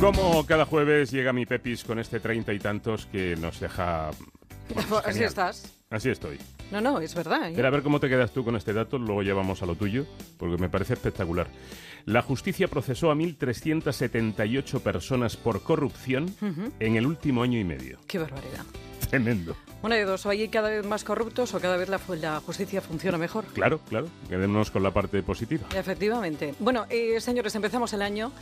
Como cada jueves llega mi Pepis con este treinta y tantos que nos deja... bueno, Así genial. estás. Así estoy. No, no, es verdad. ¿eh? Pero a ver cómo te quedas tú con este dato, luego llevamos a lo tuyo, porque me parece espectacular. La justicia procesó a 1.378 personas por corrupción en el último año y medio. Qué barbaridad. Tremendo. Una de dos, o hay cada vez más corruptos o cada vez la, la justicia funciona mejor. Claro, claro. Quedémonos con la parte positiva. Efectivamente. Bueno, eh, señores, empezamos el año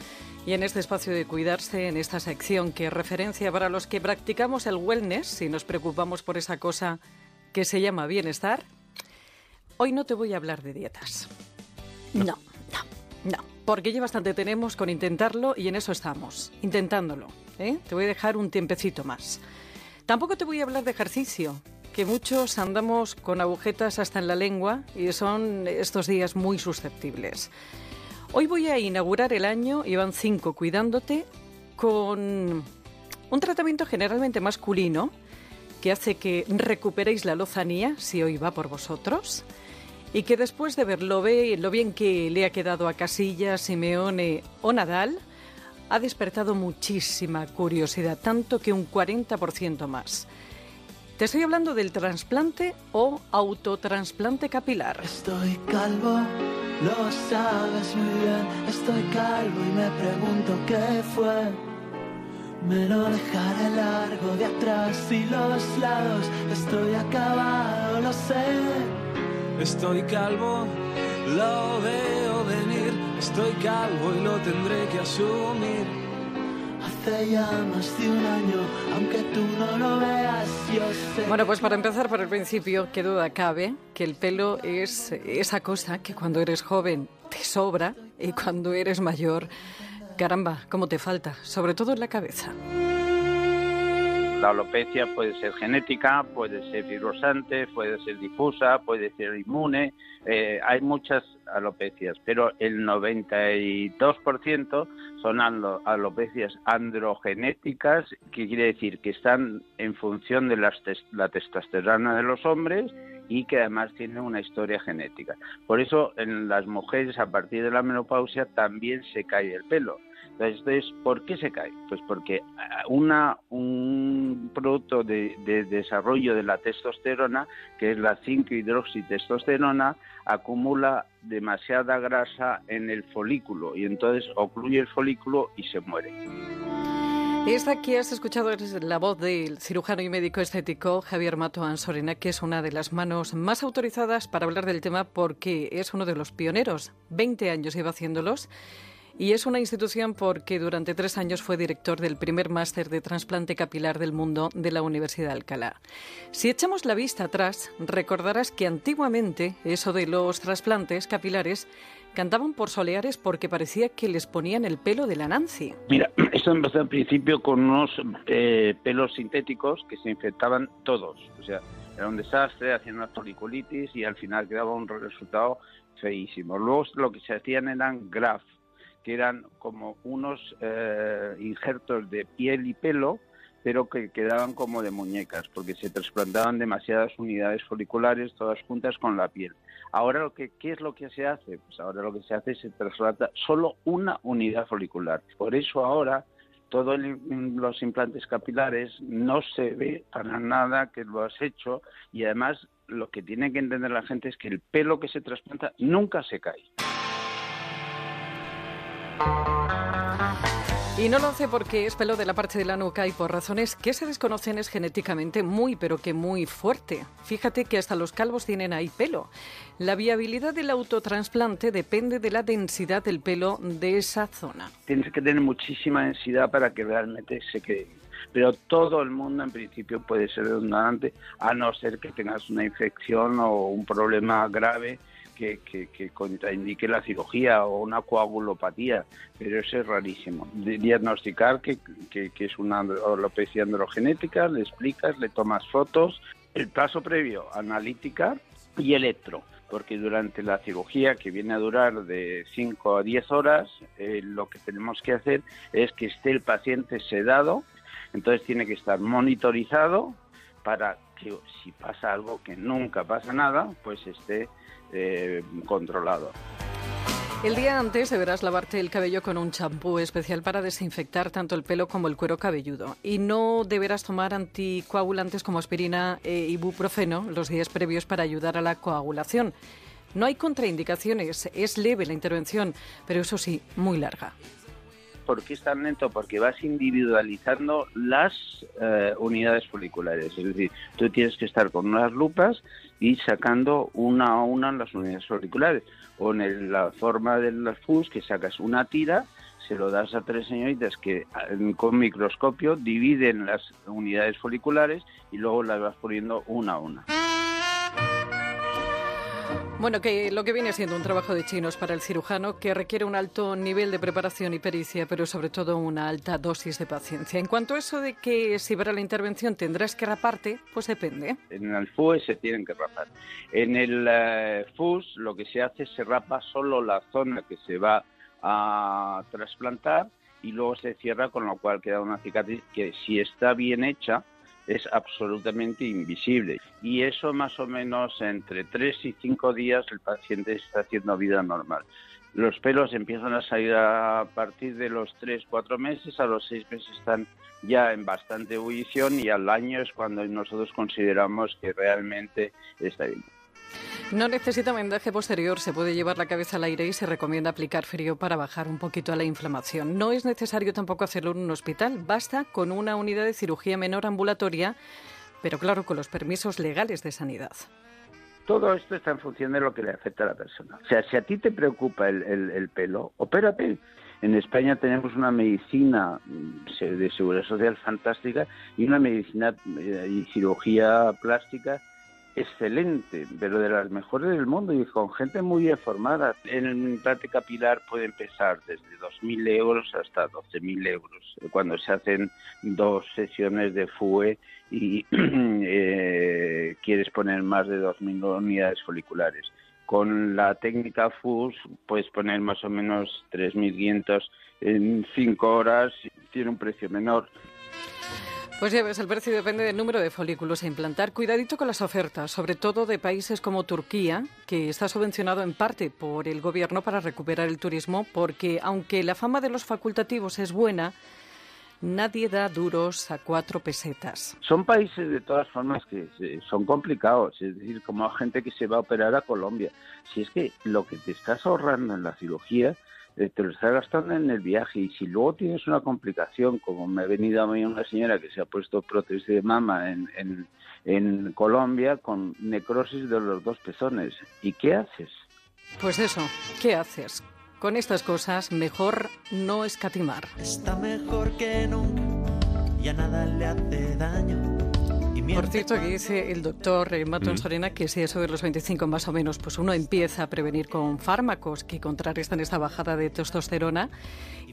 y en este espacio de cuidarse, en esta sección que es referencia para los que practicamos el wellness y nos preocupamos por esa cosa que se llama bienestar, hoy no te voy a hablar de dietas. No, no, no. Porque ya bastante tenemos con intentarlo y en eso estamos, intentándolo. ¿eh? Te voy a dejar un tiempecito más. Tampoco te voy a hablar de ejercicio, que muchos andamos con agujetas hasta en la lengua y son estos días muy susceptibles. Hoy voy a inaugurar el año, van cinco cuidándote, con un tratamiento generalmente masculino que hace que recuperéis la lozanía, si hoy va por vosotros, y que después de ver lo, ve- lo bien que le ha quedado a Casillas, Simeone o Nadal, ha despertado muchísima curiosidad, tanto que un 40% más. Te estoy hablando del trasplante o autotrasplante capilar. Estoy calvo, lo sabes muy bien. Estoy calvo y me pregunto qué fue. Me lo dejaré largo de atrás y los lados. Estoy acabado, lo sé. Estoy calvo, lo veo venir. Estoy calvo y lo tendré que asumir. Hace ya más de un año, aunque tú no lo veas, yo sé. Bueno, pues para empezar por el principio, qué duda cabe que el pelo es esa cosa que cuando eres joven te sobra y cuando eres mayor, caramba, cómo te falta, sobre todo en la cabeza. La alopecia puede ser genética, puede ser fibrosante, puede ser difusa, puede ser inmune. eh, hay muchas alopecias, pero el 92% son alo- alopecias androgenéticas, que quiere decir que están en función de las la testosterona de los hombres y que además tienen una historia genética. Por eso en las mujeres a partir de la menopausia también se cae el pelo. Entonces, ¿por qué se cae? Pues porque ah, una, un producto de, de desarrollo de la testosterona, que es la 5-hidroxitestosterona, acumula demasiada grasa en el folículo y entonces ocluye el folículo y se muere. Esta que has escuchado es la voz del cirujano y médico estético Javier Mato Ansorena, que es una de las manos más autorizadas para hablar del tema porque es uno de los pioneros. 20 años lleva haciéndolos. Y es una institución porque durante tres años fue director del primer máster de trasplante capilar del mundo de la Universidad de Alcalá. Si echamos la vista atrás, recordarás que antiguamente eso de los trasplantes capilares cantaban por soleares porque parecía que les ponían el pelo de la Nancy. Mira, esto empezó al principio con unos eh, pelos sintéticos que se infectaban todos. O sea, era un desastre, hacían una foliculitis y al final quedaba un resultado feísimo. Luego lo que se hacían eran grafts, que eran como unos eh, injertos de piel y pelo, pero que quedaban como de muñecas, porque se trasplantaban demasiadas unidades foliculares todas juntas con la piel. Ahora, lo que, ¿qué es lo que se hace? Pues ahora lo que se hace es se trasplanta solo una unidad folicular. Por eso ahora todos los implantes capilares no se ve para nada que lo has hecho y además lo que tiene que entender la gente es que el pelo que se trasplanta nunca se cae. Y no lo hace porque es pelo de la parte de la nuca y por razones que se desconocen es genéticamente muy, pero que muy fuerte. Fíjate que hasta los calvos tienen ahí pelo. La viabilidad del autotransplante depende de la densidad del pelo de esa zona. Tienes que tener muchísima densidad para que realmente se quede. Pero todo el mundo en principio puede ser donante, a no ser que tengas una infección o un problema grave que, que, que, contraindique la cirugía o una coagulopatía, pero eso es rarísimo. De diagnosticar que, que, es una alopecia androgenética, le explicas, le tomas fotos. El paso previo, analítica y electro, porque durante la cirugía, que viene a durar de 5 a 10 horas, eh, lo que tenemos que hacer es que esté el paciente sedado, entonces tiene que estar monitorizado para que si pasa algo que nunca pasa nada, pues esté eh, controlado. El día antes deberás lavarte el cabello con un champú especial para desinfectar tanto el pelo como el cuero cabelludo. Y no deberás tomar anticoagulantes como aspirina e ibuprofeno los días previos para ayudar a la coagulación. No hay contraindicaciones, es leve la intervención, pero eso sí, muy larga. ¿Por qué es tan lento? Porque vas individualizando las eh, unidades foliculares. Es decir, tú tienes que estar con unas lupas y sacando una a una las unidades foliculares. O en la forma de las FUS, que sacas una tira, se lo das a tres señoritas que con microscopio dividen las unidades foliculares y luego las vas poniendo una a una. Bueno, que lo que viene siendo un trabajo de chinos para el cirujano que requiere un alto nivel de preparación y pericia, pero sobre todo una alta dosis de paciencia. En cuanto a eso de que si para la intervención tendrás que raparte, pues depende. En el FUS se tienen que rapar. En el eh, FUS lo que se hace se rapa solo la zona que se va a trasplantar y luego se cierra, con lo cual queda una cicatriz que si está bien hecha, es absolutamente invisible. Y eso más o menos entre tres y cinco días el paciente está haciendo vida normal. Los pelos empiezan a salir a partir de los tres, cuatro meses, a los seis meses están ya en bastante ebullición y al año es cuando nosotros consideramos que realmente está bien. No necesita vendaje posterior, se puede llevar la cabeza al aire y se recomienda aplicar frío para bajar un poquito la inflamación. No es necesario tampoco hacerlo en un hospital, basta con una unidad de cirugía menor ambulatoria, pero claro, con los permisos legales de sanidad. Todo esto está en función de lo que le afecta a la persona. O sea, si a ti te preocupa el, el pelo, opérate. En España tenemos una medicina mm, de seguridad social fantástica y una medicina eh, y cirugía plástica excelente, pero de las mejores del mundo y con gente muy bien formada. En el implante capilar puede empezar desde 2.000 euros hasta 12.000 euros cuando se hacen dos sesiones de FUE y eh, quieres poner más de 2.000 unidades foliculares. Con la técnica FUS puedes poner más o menos 3.500 en 5 horas, tiene un precio menor. Pues ya ves, el precio depende del número de folículos a implantar. Cuidadito con las ofertas, sobre todo de países como Turquía, que está subvencionado en parte por el gobierno para recuperar el turismo, porque aunque la fama de los facultativos es buena, nadie da duros a cuatro pesetas. Son países de todas formas que son complicados, es decir, como gente que se va a operar a Colombia. Si es que lo que te estás ahorrando en la cirugía te lo estás gastando en el viaje y si luego tienes una complicación, como me ha venido a mí una señora que se ha puesto prótesis de mama en, en, en Colombia con necrosis de los dos pezones, ¿y qué haces? Pues eso, ¿qué haces? Con estas cosas mejor no escatimar. Está mejor que nunca, ya nada le hace daño por cierto, aquí dice el doctor Maton mm. Sorena que si es sobre los 25 más o menos, pues uno empieza a prevenir con fármacos que contrarrestan esta bajada de testosterona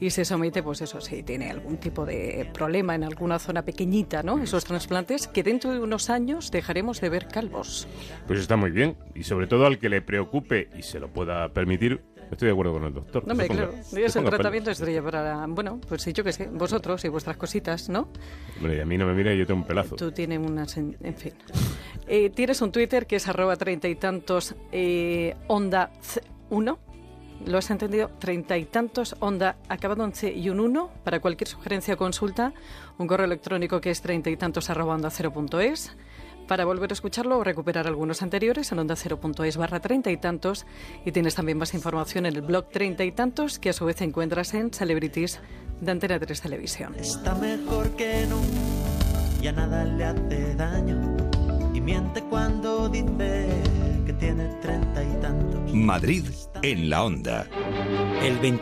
y se somete, pues eso, si tiene algún tipo de problema en alguna zona pequeñita, ¿no? Esos trasplantes que dentro de unos años dejaremos de ver calvos. Pues está muy bien y sobre todo al que le preocupe y se lo pueda permitir, Estoy de acuerdo con el doctor. No, hombre, claro. Es un tratamiento estrella para. Bueno, pues yo qué sé, vosotros y vuestras cositas, ¿no? Hombre, a mí no me mira y yo tengo un pelazo. Tú tienes unas. En, fin. Eh, tienes un Twitter que es arroba treinta y tantos eh, onda uno. ¿Lo has entendido? Treinta y tantos onda acabado en C y un uno. Para cualquier sugerencia o consulta, un correo electrónico que es treinta y tantos arroba onda cero punto es para volver a escucharlo o recuperar algunos anteriores en onda es barra treinta y tantos y tienes también más información en el blog treinta y tantos que a su vez encuentras en Celebrities de Antena 3 Televisión. Está mejor que no, ya nada le hace daño y miente cuando dice que tiene treinta y tantos. Madrid en la onda. El 20